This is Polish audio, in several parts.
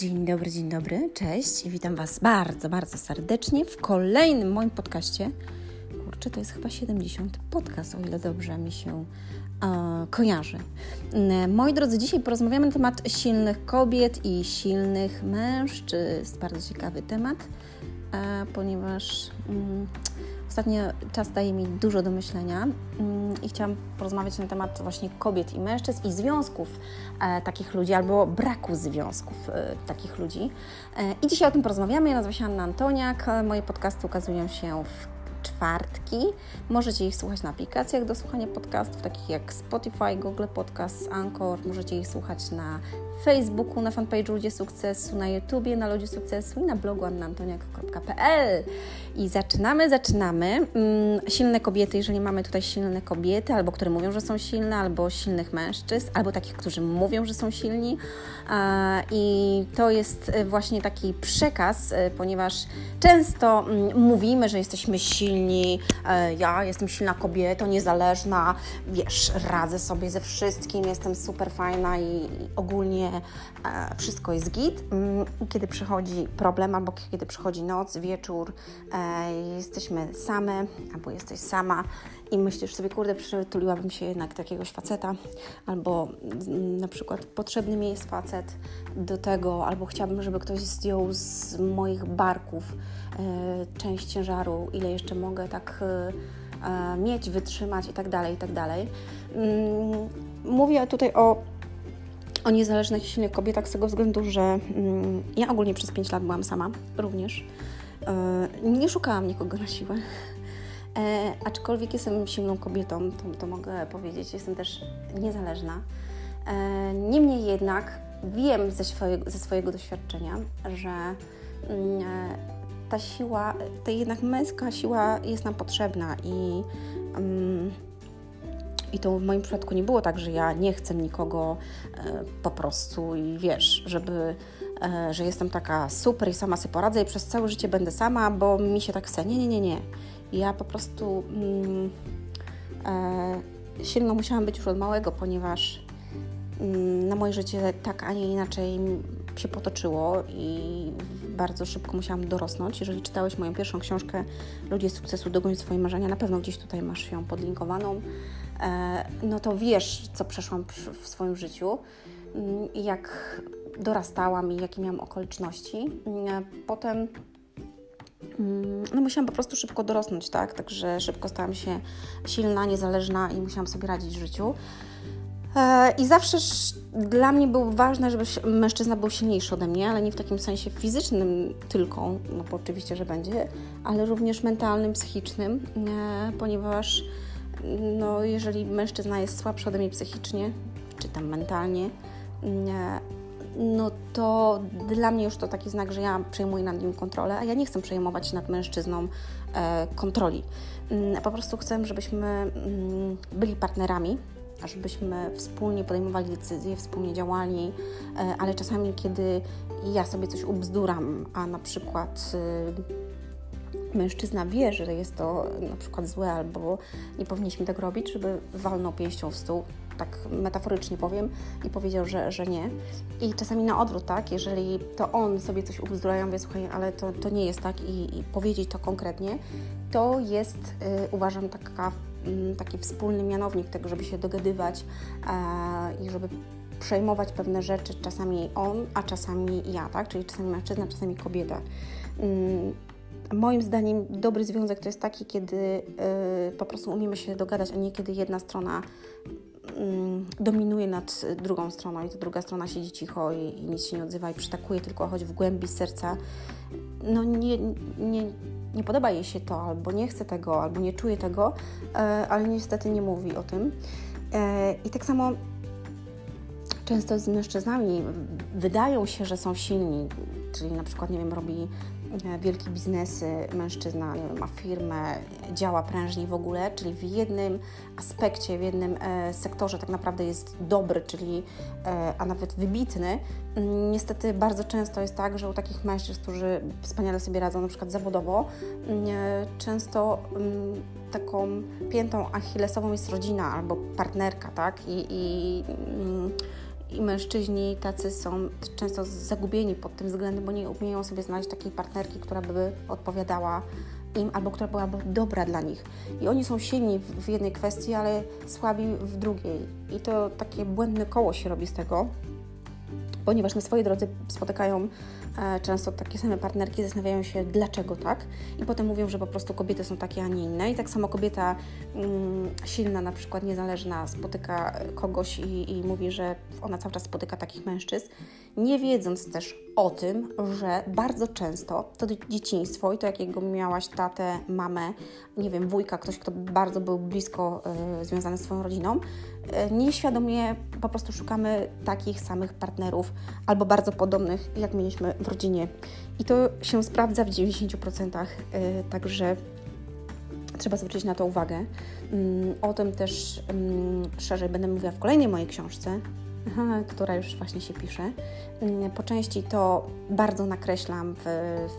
Dzień dobry, dzień dobry, cześć i witam Was bardzo, bardzo serdecznie w kolejnym moim podcaście. Kurczę, to jest chyba 70 podcast, o ile dobrze mi się e, kojarzy. Moi drodzy, dzisiaj porozmawiamy na temat silnych kobiet i silnych mężczyzn. Bardzo ciekawy temat, e, ponieważ mm, ostatnio czas daje mi dużo do myślenia mm, i chciałam porozmawiać na temat właśnie kobiet i mężczyzn i związków e, takich ludzi albo braku związków e, takich ludzi. E, I dzisiaj o tym porozmawiamy. Ja nazywam się Anna Antoniak. Moje podcasty ukazują się w czwartki. Możecie ich słuchać na aplikacjach do słuchania podcastów, takich jak Spotify, Google Podcasts, Anchor. Możecie ich słuchać na Facebooku, na fanpage'u Ludzie Sukcesu, na YouTubie, na Ludzie Sukcesu i na blogu annantoniak.pl. I zaczynamy, zaczynamy. Mm, silne kobiety, jeżeli mamy tutaj silne kobiety, albo które mówią, że są silne, albo silnych mężczyzn, albo takich, którzy mówią, że są silni. I to jest e, właśnie taki przekaz, e, ponieważ często mm, mówimy, że jesteśmy silni, e, ja jestem silna kobieta, niezależna, wiesz, radzę sobie ze wszystkim, jestem super fajna i ogólnie E, wszystko jest git. Mm, kiedy przychodzi problem, albo kiedy przychodzi noc, wieczór, e, jesteśmy same, albo jesteś sama i myślisz sobie, kurde, przytuliłabym się jednak do jakiegoś faceta, albo mm, na przykład potrzebny mi jest facet do tego, albo chciałabym, żeby ktoś zdjął z moich barków e, część ciężaru, ile jeszcze mogę tak mieć, wytrzymać i tak dalej, i tak dalej. Mm, mówię tutaj o o niezależnych i silnych kobietach z tego względu, że mm, ja ogólnie przez 5 lat byłam sama również. Yy, nie szukałam nikogo na siłę. E, aczkolwiek jestem silną kobietą, to, to mogę powiedzieć, jestem też niezależna. E, niemniej jednak wiem ze swojego, ze swojego doświadczenia, że mm, e, ta siła, ta jednak męska siła jest nam potrzebna i mm, i to w moim przypadku nie było tak, że ja nie chcę nikogo e, po prostu i wiesz, żeby, e, że jestem taka super i sama sobie poradzę i przez całe życie będę sama, bo mi się tak chce. Nie, nie, nie, nie. Ja po prostu mm, e, silną musiałam być już od małego, ponieważ mm, na moje życie tak, a nie inaczej się potoczyło i bardzo szybko musiałam dorosnąć. Jeżeli czytałeś moją pierwszą książkę Ludzie sukcesu, dogoń swoje marzenia, na pewno gdzieś tutaj masz ją podlinkowaną. E, no to wiesz, co przeszłam w swoim życiu, mm, jak dorastałam i jakie miałam okoliczności. E, potem mm, no musiałam po prostu szybko dorosnąć, tak? Także szybko stałam się silna, niezależna i musiałam sobie radzić w życiu. E, I zawsze dla mnie było ważne, żeby mężczyzna był silniejszy ode mnie, ale nie w takim sensie fizycznym tylko, no bo oczywiście, że będzie, ale również mentalnym, psychicznym, ponieważ no, jeżeli mężczyzna jest słabszy ode mnie psychicznie, czy tam mentalnie, no to dla mnie już to taki znak, że ja przejmuję nad nim kontrolę, a ja nie chcę przejmować nad mężczyzną e, kontroli. Mm, po prostu chcę, żebyśmy mm, byli partnerami, żebyśmy wspólnie podejmowali decyzje, wspólnie działali, e, ale czasami, kiedy ja sobie coś ubzduram, a na przykład mężczyzna wie, że jest to na przykład złe albo nie powinniśmy tego robić, żeby walnął pięścią w stół, tak metaforycznie powiem, i powiedział, że, że nie. I czasami na odwrót, tak, jeżeli to on sobie coś ubzdura, ja mówię, słuchaj, ale to, to nie jest tak i, i powiedzieć to konkretnie, to jest, y, uważam, taka, y, taki wspólny mianownik tego, żeby się dogadywać i żeby przejmować pewne rzeczy, czasami on, a czasami ja, tak, czyli czasami mężczyzna, czasami kobieta. Moim zdaniem dobry związek to jest taki, kiedy y, po prostu umiemy się dogadać, a nie kiedy jedna strona y, dominuje nad drugą stroną i ta druga strona siedzi cicho i, i, nic się nie odzywa i przytakuje tylko choć w głębi serca. No nie, nie, nie podoba jej się to, albo nie chce tego, albo nie czuje tego, y, ale niestety nie mówi o tym. E, I tak samo często z mężczyznami wydają się, że są silni, czyli na przykład, nie wiem, robi wielkie biznesy, mężczyzna ma firmę, działa prężniej w ogóle, czyli w jednym aspekcie, w jednym e, sektorze tak naprawdę jest dobry, czyli e, a nawet wybitny. Mm, niestety bardzo często jest tak, że u takich mężczyzn, którzy wspaniale sobie radzą na przykład zawodowo, mm, e, często mm, taką piętą achillesową jest rodzina albo partnerka, tak? I, i i mężczyźni tacy są często zagubieni pod tym względem, bo nie umieją sobie znaleźć takiej partnerki, która by odpowiadała im albo która byłaby dobra dla nich. I oni są silni w jednej kwestii, ale słabi w drugiej. I to takie błędne koło się robi z tego, ponieważ na swojej drodze spotykają E, często takie same partnerki zastanawiają się, dlaczego tak, i potem mówią, że po prostu kobiety są takie, a nie inne. I tak samo kobieta mm, silna, na przykład niezależna, spotyka kogoś i, i mówi, że ona cały czas spotyka takich mężczyzn, nie wiedząc też o tym, że bardzo często to dzieciństwo i to, jakiego miałaś tatę, mamę, nie wiem, wujka, ktoś, kto bardzo był blisko y, związany z Twoją rodziną, nieświadomie po prostu szukamy takich samych partnerów albo bardzo podobnych, jak mieliśmy w rodzinie. I to się sprawdza w 90%, y, także trzeba zwrócić na to uwagę. Mm, o tym też mm, szerzej będę mówiła w kolejnej mojej książce, która już właśnie się pisze. Mm, po części to bardzo nakreślam w,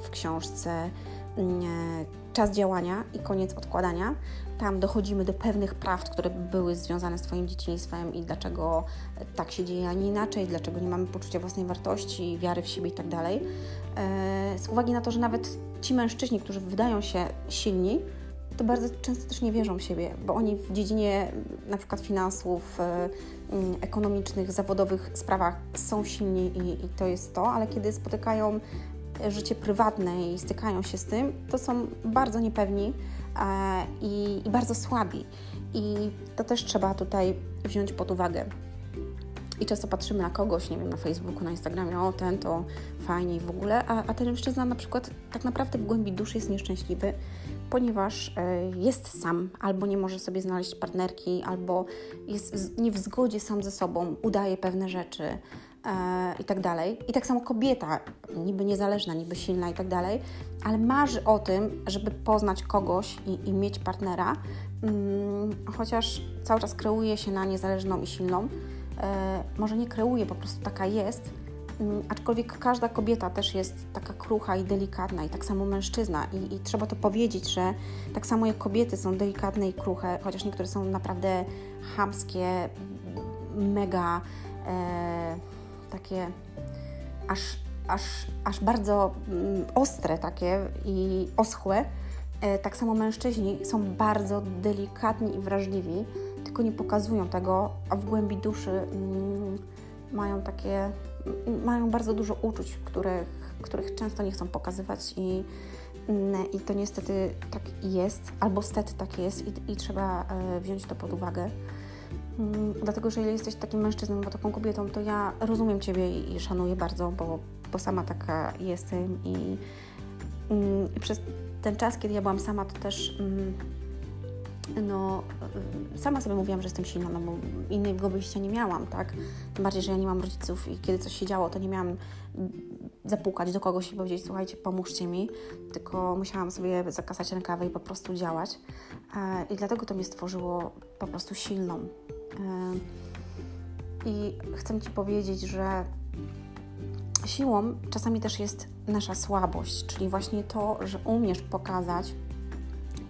w książce czas działania i koniec odkładania. Tam dochodzimy do pewnych prawd, które były związane z Twoim dzieciństwem i dlaczego tak się dzieje, a nie inaczej, dlaczego nie mamy poczucia własnej wartości, wiary w siebie i tak. E, z uwagi na to, że nawet ci mężczyźni, którzy wydają się silni, to bardzo często też nie wierzą w siebie, bo oni w dziedzinie na przykład finansów, e, mm, ekonomicznych, zawodowych sprawach są silni i, i to jest to, ale kiedy spotykają życie prywatne i stykają się z tym, to są bardzo niepewni e, i, i bardzo słabi. I to też trzeba tutaj wziąć pod uwagę. I często patrzymy na kogoś, nie wiem, na Facebooku, na Instagramie, o ten to fajnie i w ogóle, a, a ten mężczyzna na przykład tak naprawdę w głębi duszy jest nieszczęśliwy, ponieważ e, jest sam, albo nie może sobie znaleźć partnerki, albo jest nie w zgodzie sam ze sobą, udaje pewne rzeczy, i tak dalej. I tak samo kobieta, niby niezależna, niby silna i tak dalej, ale marzy o tym, żeby poznać kogoś i, i mieć partnera, mm, chociaż cały czas kreuje się na niezależną i silną. E, może nie kreuje, po prostu taka jest, mm, aczkolwiek każda kobieta też jest taka krucha i delikatna, i tak samo mężczyzna. I, I, trzeba to powiedzieć, że tak samo jak kobiety są delikatne i kruche, chociaż niektóre są naprawdę chamskie, mega. E, takie aż, aż, aż bardzo mm, ostre takie i oschłe. E, tak samo mężczyźni są bardzo delikatni i wrażliwi, tylko nie pokazują tego, a w głębi duszy mm, mają takie, mm, mają bardzo dużo uczuć, których, których często nie chcą pokazywać i, i to niestety tak jest, albo stety tak jest i, i trzeba e, wziąć to pod uwagę. Mm, dlatego, że jeżeli jesteś takim mężczyzną albo taką kobietą, to ja rozumiem Ciebie i, szanuję bardzo, bo, bo sama taka jestem i, mm, i, przez ten czas, kiedy ja byłam sama, to też mm, no, sama sobie mówiłam, że jestem silna, no bo innego wyjścia nie miałam, tak? Tym bardziej, że ja nie mam rodziców i kiedy coś się działo, to nie miałam zapukać do kogoś i powiedzieć, słuchajcie, pomóżcie mi, tylko musiałam sobie zakasać rękawy i po prostu działać. E, I dlatego to mnie stworzyło po prostu silną. I chcę Ci powiedzieć, że siłą czasami też jest nasza słabość, czyli właśnie to, że umiesz pokazać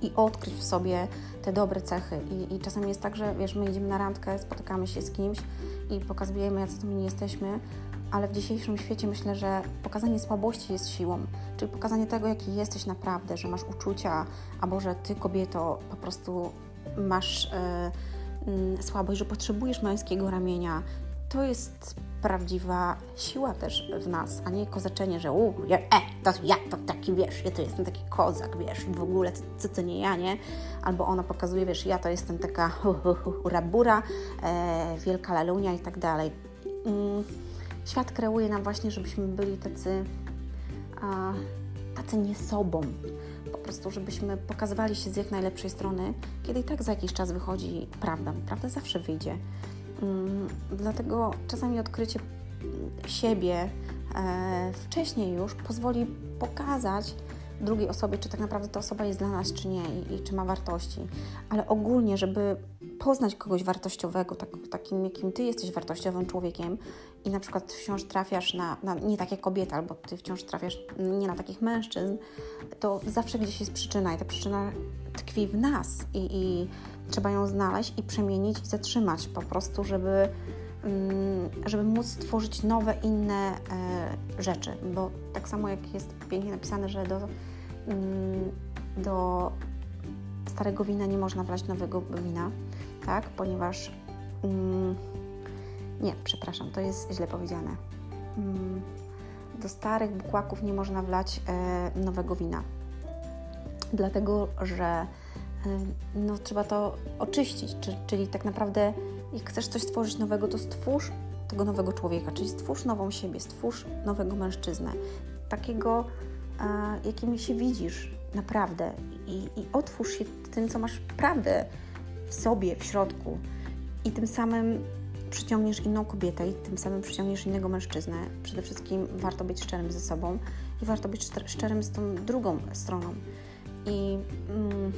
i odkryć w sobie te dobre cechy. I, I, czasami jest tak, że wiesz, my idziemy na randkę, spotykamy się z kimś i pokazujemy, jacy to my nie jesteśmy, ale w dzisiejszym świecie myślę, że pokazanie słabości jest siłą, czyli pokazanie tego, jaki jesteś naprawdę, że masz uczucia, albo że ty, kobieto, po prostu masz yy, słabość, że potrzebujesz męskiego ramienia. To jest prawdziwa siła też w nas, a nie kozaczenie, że u, ja, e, to ja to taki, wiesz, ja to jestem taki kozak, wiesz, w ogóle, co, to nie ja, nie? Albo ona pokazuje, wiesz, ja to jestem taka hu, hu, e, wielka lalunia i tak dalej. Mm Świat kreuje nam właśnie, żebyśmy byli tacy, a, tacy nie sobą. Prostu, żebyśmy pokazywali się z jak najlepszej strony, kiedy i tak za jakiś czas wychodzi prawda. Prawda zawsze wyjdzie. Mm, dlatego czasami odkrycie siebie e, wcześniej już pozwoli pokazać, drugiej osobie, czy tak naprawdę ta osoba jest dla nas, czy nie i, i czy ma wartości. Ale ogólnie, żeby poznać kogoś wartościowego, tak, takim jakim ty jesteś wartościowym człowiekiem i na przykład wciąż trafiasz na, na nie takie kobiety, albo ty wciąż trafiasz nie na takich mężczyzn, to zawsze gdzieś jest przyczyna i ta przyczyna tkwi w nas i, i trzeba ją znaleźć i przemienić i zatrzymać po prostu, żeby mm, żeby móc tworzyć nowe, inne e, rzeczy, bo tak samo jak jest pięknie napisane, że do, do starego wina nie można wlać nowego wina, tak, ponieważ mm, nie, przepraszam, to jest źle powiedziane. Do starych bukłaków nie można wlać e, nowego wina, dlatego że no, trzeba to oczyścić, czyli tak naprawdę jak chcesz coś stworzyć nowego, to stwórz tego nowego człowieka, czyli stwórz nową siebie, stwórz nowego mężczyznę, takiego, jakim się widzisz naprawdę i, i otwórz się tym, co masz prawdę w sobie, w środku i tym samym przyciągniesz inną kobietę i tym samym przyciągniesz innego mężczyznę. Przede wszystkim warto być szczerym ze sobą i warto być szczerym z tą drugą stroną. I mm,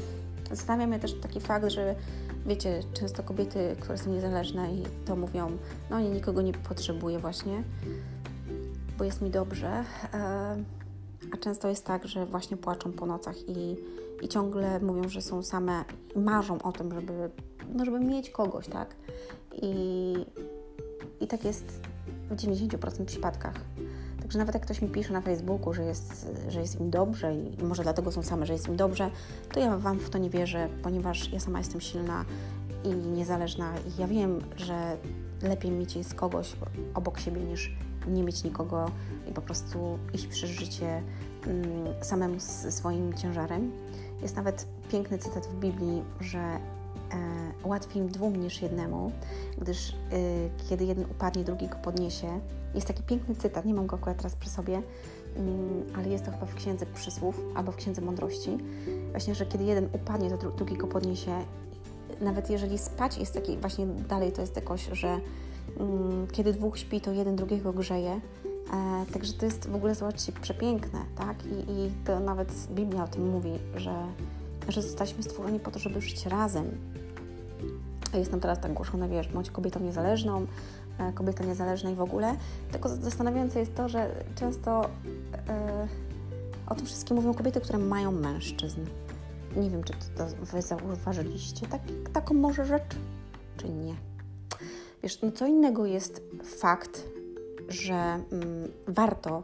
zastanawia mnie też taki fakt, że wiecie, często kobiety, które są niezależne i to mówią, no nie, nikogo nie potrzebuję właśnie, bo jest mi dobrze. E, a często jest tak, że właśnie płaczą po nocach i, i ciągle mówią, że są same, marzą o tym, żeby, no żeby mieć kogoś, tak? I, i tak jest w 90% przypadkach. Także nawet jak ktoś mi pisze na Facebooku, że jest, że jest im dobrze i może dlatego są same, że jest im dobrze, to ja Wam w to nie wierzę, ponieważ ja sama jestem silna i niezależna i ja wiem, że lepiej mieć jest kogoś obok siebie niż nie mieć nikogo i po prostu iść przez życie mm, samemu z swoim ciężarem. Jest nawet piękny cytat w Biblii, że e, łatwiej dwóm niż jednemu, gdyż e, kiedy jeden upadnie, drugi go podniesie. Jest taki piękny cytat, nie mam go akurat teraz przy sobie, mm, ale jest to chyba w Księdze Przysłów albo w Księdze Mądrości. Właśnie, że kiedy jeden upadnie, to drugi go podniesie. Nawet jeżeli spać jest taki, właśnie dalej to jest jakoś, że kiedy dwóch śpi, to jeden drugiego grzeje. E, także to jest w ogóle, zobaczcie, przepiękne, tak? I, I to nawet Biblia o tym mówi, że, że zostaliśmy stworzeni po to, żeby żyć razem. Jest nam teraz tak głoszone, wiesz, bądź kobietą niezależną, e, kobieta niezależna i w ogóle. Tylko zastanawiające jest to, że często e, o tym wszystkim mówią kobiety, które mają mężczyzn. Nie wiem, czy to, to Wy zauważyliście tak, taką może rzecz, czy nie. Wiesz, no co innego jest fakt, że mm, warto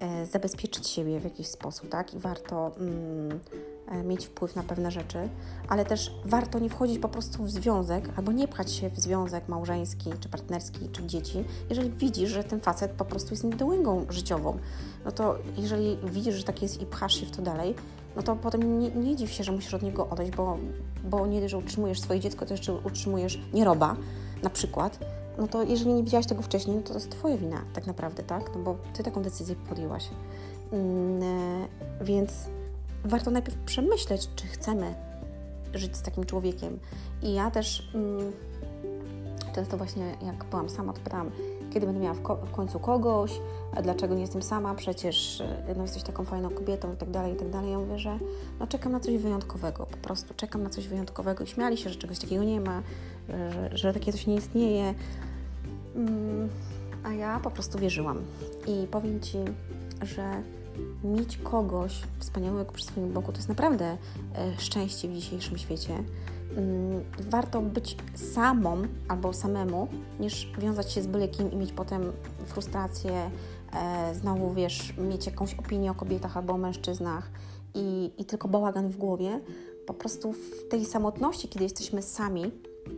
e, zabezpieczyć siebie w jakiś sposób, tak? I warto mm, e, mieć wpływ na pewne rzeczy, ale też warto nie wchodzić po prostu w związek albo nie pchać się w związek małżeński, czy partnerski, czy dzieci, jeżeli widzisz, że ten facet po prostu jest niedołęgą życiową. No to jeżeli widzisz, że tak jest i pchasz się w to dalej, no to potem nie, nie dziw się, że musisz od niego odejść, bo, bo nie dość, że utrzymujesz swoje dziecko, to jeszcze utrzymujesz nieroba na przykład, no to jeżeli nie widziałaś tego wcześniej, no to to jest Twoja wina tak naprawdę, tak? No bo Ty taką decyzję podjęłaś. Mm, e, więc warto najpierw przemyśleć, czy chcemy żyć z takim człowiekiem. I ja też mm, często właśnie, jak byłam sama, to pytałam, kiedy będę miała w, ko w końcu kogoś, a dlaczego nie jestem sama, przecież e, no, jesteś taką fajną kobietą i tak dalej, i tak dalej. Ja mówię, że no, czekam na coś wyjątkowego, po prostu czekam na coś wyjątkowego i śmiali się, że czegoś takiego nie ma, że, że takie coś nie istnieje. Mm, a ja po prostu wierzyłam. I powiem Ci, że mieć kogoś wspaniałego przy swoim boku to jest naprawdę e, szczęście w dzisiejszym świecie. Mm, warto być samą albo samemu, niż wiązać się z byle kim i mieć potem frustrację, e, znowu wiesz, mieć jakąś opinię o kobietach albo o mężczyznach i, i tylko bałagan w głowie. Po prostu w tej samotności, kiedy jesteśmy sami,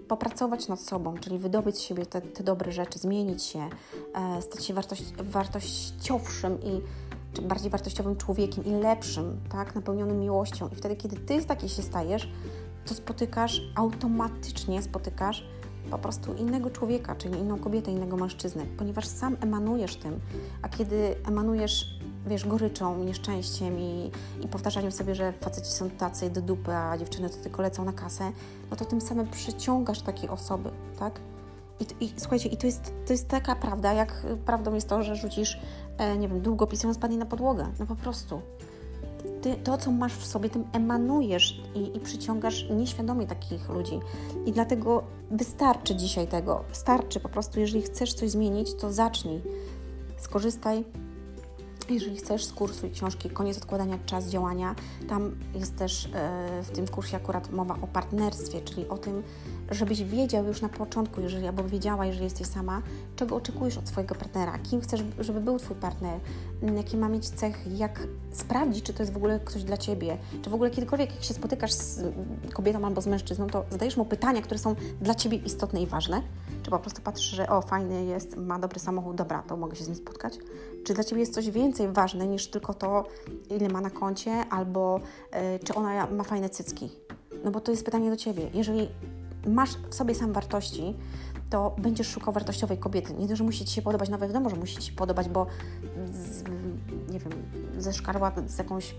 popracować nad sobą, czyli wydobyć z siebie te, te dobre rzeczy, zmienić się, e, stać się wartość, wartościowszym i czy bardziej wartościowym człowiekiem i lepszym, tak, napełnionym miłością. I wtedy, kiedy ty taki się stajesz, to spotykasz, automatycznie spotykasz po prostu innego człowieka, czyli inną kobietę, innego mężczyznę, ponieważ sam emanujesz tym, a kiedy emanujesz wiesz, goryczą, nieszczęściem i, i powtarzaniem sobie, że faceci są tacy do dupy, a dziewczyny to tylko lecą na kasę, no to tym samym przyciągasz takie osoby, tak? I, i słuchajcie, i to jest, to jest taka prawda, jak prawdą jest to, że rzucisz, e, nie wiem, długopis i on spadnie na podłogę. No po prostu. Ty, to, co masz w sobie, tym emanujesz i, i przyciągasz nieświadomie takich ludzi. I dlatego wystarczy dzisiaj tego. Wystarczy po prostu, jeżeli chcesz coś zmienić, to zacznij. Skorzystaj jeżeli chcesz, skursuj książki Koniec odkładania, czas działania. Tam jest też w tym kursie akurat mowa o partnerstwie, czyli o tym, żebyś wiedział już na początku, jeżeli albo wiedziała, jeżeli jesteś sama, czego oczekujesz od swojego partnera, kim chcesz, żeby był Twój partner, jakie ma mieć cechy, jak sprawdzić, czy to jest w ogóle ktoś dla Ciebie, czy w ogóle kiedykolwiek, jak się spotykasz z kobietą albo z mężczyzną, to zadajesz mu pytania, które są dla Ciebie istotne i ważne, czy po prostu patrzysz, że o, fajny jest, ma dobry samochód, dobra, to mogę się z nim spotkać, czy dla Ciebie jest coś więcej ważne niż tylko to, ile ma na koncie, albo y, czy ona ma fajne cycki. No bo to jest pytanie do Ciebie. Jeżeli masz w sobie sam wartości, to będziesz szukał wartościowej kobiety. Nie to, że musi Ci się podobać, nawet wiadomo, że musi Ci się podobać, bo z, nie wiem, ze szkarła, z jakąś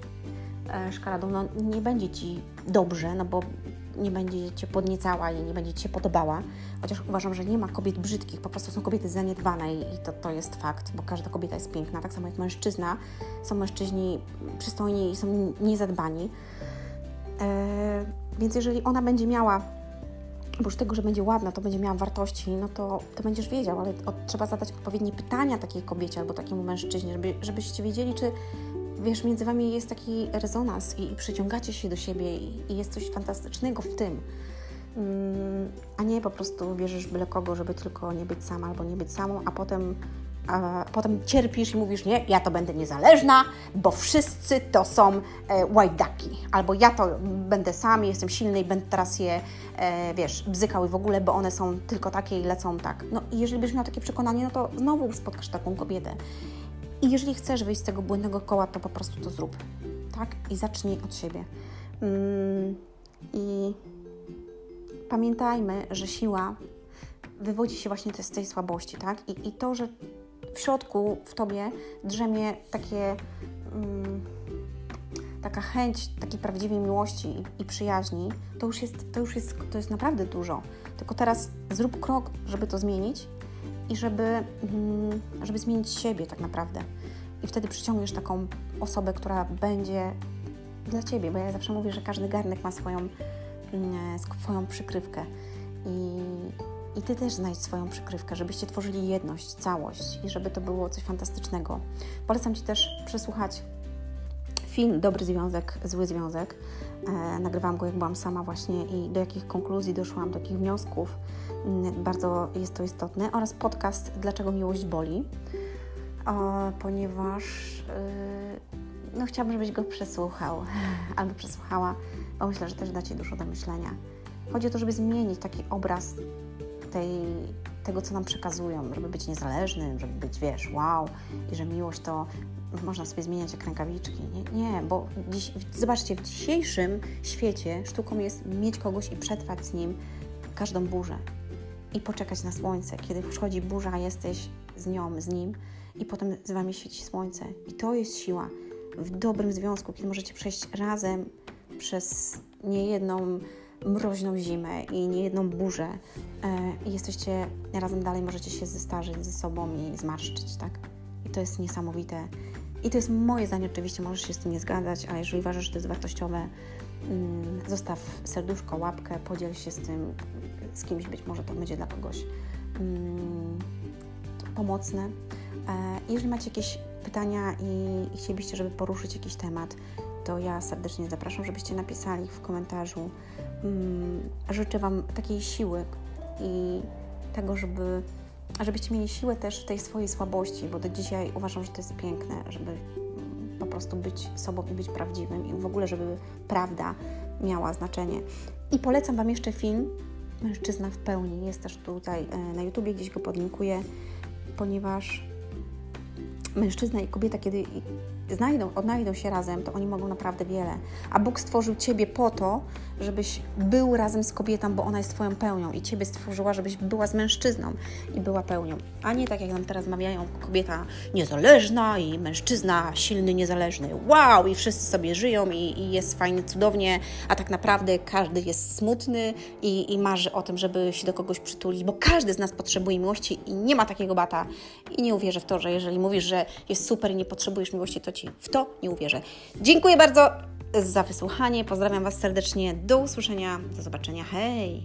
e, szkaradą, no nie będzie Ci dobrze, no bo nie będzie Cię podniecała i nie będzie Ci się podobała. Chociaż uważam, że nie ma kobiet brzydkich, po prostu są kobiety zaniedbane i, to, to jest fakt, bo każda kobieta jest piękna, tak samo jak mężczyzna. Są mężczyźni przystojni i są niezadbani. E, więc jeżeli ona będzie miała oprócz tego, że będzie ładna, to będzie miała wartości, no to, to będziesz wiedział, ale trzeba zadać odpowiednie pytania takiej kobiecie albo takiemu mężczyźnie, żeby, żebyście wiedzieli, czy wiesz, między wami jest taki rezonans i, i przyciągacie się do siebie i, i, jest coś fantastycznego w tym. Mm, a nie po prostu bierzesz byle kogo, żeby tylko nie być sama albo nie być samą, a potem a potem cierpisz i mówisz, nie, ja to będę niezależna, bo wszyscy to są e, łajdaki. Albo ja to będę sam, jestem silny i będę teraz je, e, wiesz, bzykał i w ogóle, bo one są tylko takie i lecą tak. No i jeżeli byś miał takie przekonanie, no to znowu spotkasz taką kobietę. I jeżeli chcesz wyjść z tego błędnego koła, to po prostu to zrób. Tak? I zacznij od siebie. Mm, I pamiętajmy, że siła wywodzi się właśnie z tej słabości, tak? I, i to, że w środku, w tobie drzemie takie, mm, taka chęć takiej prawdziwej miłości i, i, przyjaźni, to już, jest, to już jest, to jest naprawdę dużo. Tylko teraz zrób krok, żeby to zmienić i żeby, mm, żeby zmienić siebie tak naprawdę. I wtedy przyciągniesz taką osobę, która będzie dla ciebie, bo ja zawsze mówię, że każdy garnek ma swoją, mm, swoją przykrywkę. I, i Ty też znajdź swoją przykrywkę, żebyście tworzyli jedność, całość i żeby to było coś fantastycznego. Polecam Ci też przesłuchać film Dobry Związek, Zły Związek. E, nagrywałam go, jak byłam sama właśnie i do jakich konkluzji doszłam, do jakich wniosków. Mm, bardzo jest to istotne. Oraz podcast Dlaczego miłość boli, e, ponieważ e, no, chciałabym, żebyś go przesłuchał albo przesłuchała, bo myślę, że też da Ci dużo do myślenia. Chodzi o to, żeby zmienić taki obraz tej, tego, co nam przekazują, żeby być niezależnym, żeby być, wiesz, wow, i że miłość to można sobie zmieniać jak rękawiczki. Nie, nie bo dziś, zobaczcie, w dzisiejszym świecie sztuką jest mieć kogoś i przetrwać z nim każdą burzę i poczekać na słońce. Kiedy przychodzi burza, jesteś z nią, z nim i potem z Wami świeci słońce. I to jest siła w dobrym związku, kiedy możecie przejść razem przez niejedną mroźną zimę i niejedną burzę e, i jesteście razem dalej, możecie się zestarzyć ze sobą i zmarszczyć, tak? I to jest niesamowite. I to jest moje zdanie, oczywiście możesz się z tym nie zgadzać, ale jeżeli uważasz, że to jest wartościowe, mm, zostaw serduszko, łapkę, podziel się z tym z kimś, być może to będzie dla kogoś mm, pomocne. E, jeżeli macie jakieś pytania i, chcielibyście, żeby poruszyć jakiś temat, to ja serdecznie zapraszam, żebyście napisali w komentarzu. Mm, życzę Wam takiej siły i tego, żeby, żebyście mieli siłę też w tej swojej słabości, bo do dzisiaj uważam, że to jest piękne, żeby po prostu być sobą i być prawdziwym i w ogóle, żeby prawda miała znaczenie. I polecam Wam jeszcze film Mężczyzna w pełni. Jest też tutaj e, na YouTubie, gdzieś go podlinkuję, ponieważ mężczyzna i kobieta, kiedy znajdą, odnajdą się razem, to oni mogą naprawdę wiele. A Bóg stworzył Ciebie po to, żebyś był razem z kobietą, bo ona jest Twoją pełnią i Ciebie stworzyła, żebyś była z mężczyzną i była pełnią. A nie tak jak nam teraz mawiają, kobieta niezależna i mężczyzna silny, niezależny. Wow! I wszyscy sobie żyją i, i jest fajnie, cudownie, a tak naprawdę każdy jest smutny i, i marzy o tym, żeby się do kogoś przytulić, bo każdy z nas potrzebuje miłości i nie ma takiego bata. I nie uwierzę w to, że jeżeli mówisz, że jest super i nie potrzebujesz miłości, to Ci w to nie uwierzę. Dziękuję bardzo za wysłuchanie. Pozdrawiam Was serdecznie. Do usłyszenia. Do zobaczenia. Hej!